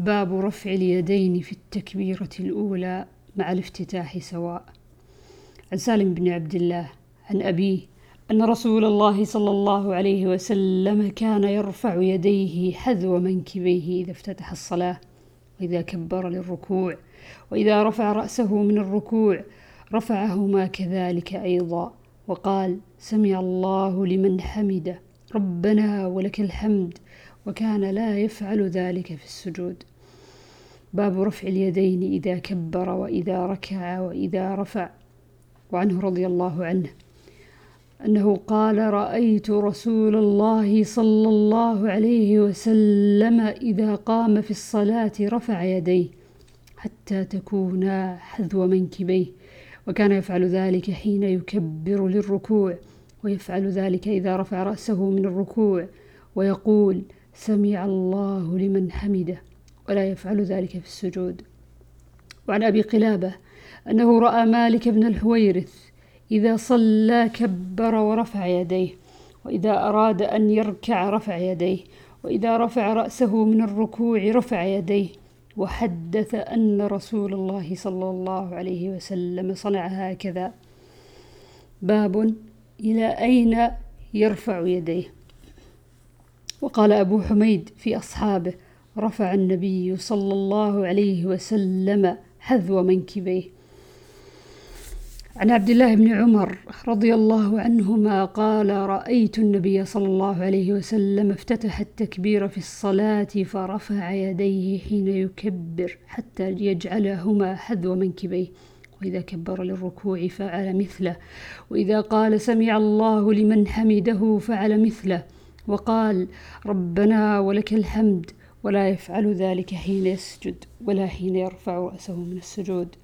باب رفع اليدين في التكبيرة الأولى مع الافتتاح سواء. عن سالم بن عبد الله عن أبيه أن رسول الله صلى الله عليه وسلم كان يرفع يديه حذو منكبيه إذا افتتح الصلاة وإذا كبر للركوع وإذا رفع رأسه من الركوع رفعهما كذلك أيضا وقال سمع الله لمن حمده ربنا ولك الحمد وكان لا يفعل ذلك في السجود. باب رفع اليدين إذا كبر وإذا ركع وإذا رفع. وعنه رضي الله عنه أنه قال رأيت رسول الله صلى الله عليه وسلم إذا قام في الصلاة رفع يديه حتى تكونا حذو منكبيه وكان يفعل ذلك حين يكبر للركوع ويفعل ذلك إذا رفع رأسه من الركوع ويقول سمع الله لمن حمده ولا يفعل ذلك في السجود. وعن أبي قلابة أنه رأى مالك بن الحويرث إذا صلى كبر ورفع يديه وإذا أراد أن يركع رفع يديه وإذا رفع رأسه من الركوع رفع يديه. وحدث أن رسول الله صلى الله عليه وسلم صنع هكذا. باب إلى أين يرفع يديه؟ وقال أبو حميد في أصحابه رفع النبي صلى الله عليه وسلم حذو منكبيه. عن عبد الله بن عمر رضي الله عنهما قال رأيت النبي صلى الله عليه وسلم افتتح التكبير في الصلاة فرفع يديه حين يكبر حتى يجعلهما حذو منكبيه. وإذا كبر للركوع فعل مثله وإذا قال سمع الله لمن حمده فعل مثله. وقال ربنا ولك الحمد. ولا يفعل ذلك حين يسجد ولا حين يرفع رأسه من السجود.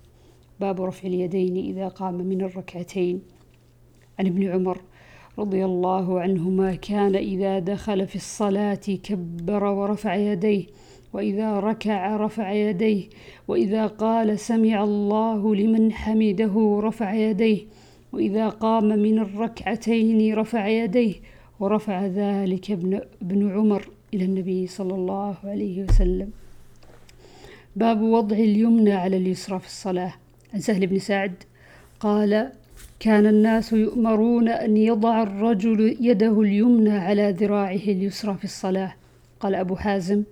باب رفع اليدين إذا قام من الركعتين. عن ابن عمر رضي الله عنهما كان إذا دخل في الصلاة كبر ورفع يديه وإذا ركع رفع يديه وإذا قال سمع الله لمن حمده رفع يديه وإذا قام من الركعتين رفع يديه ورفع ذلك ابن, ابن عمر. إلى النبي صلى الله عليه وسلم. باب وضع اليمنى على اليسرى في الصلاة. عن سهل بن سعد قال كان الناس يؤمرون أن يضع الرجل يده اليمنى على ذراعه اليسرى في الصلاة. قال أبو حازم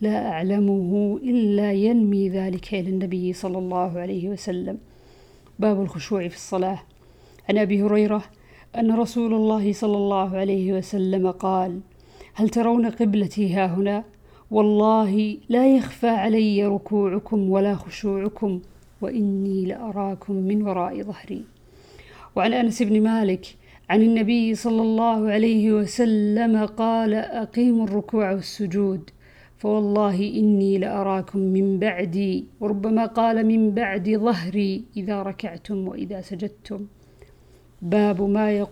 لا أعلمه إلا ينمي ذلك إلى النبي صلى الله عليه وسلم. باب الخشوع في الصلاة. عن أبي هريرة أن رسول الله صلى الله عليه وسلم قال هل ترون قبلتي ها هنا والله لا يخفى علي ركوعكم ولا خشوعكم وإني لأراكم من وراء ظهري. وعن أنس بن مالك عن النبي صلى الله عليه وسلم قال أقيموا الركوع والسجود فوالله إني لأراكم من بعدي وربما قال من بعد ظهري إذا ركعتم وإذا سجدتم. باب ما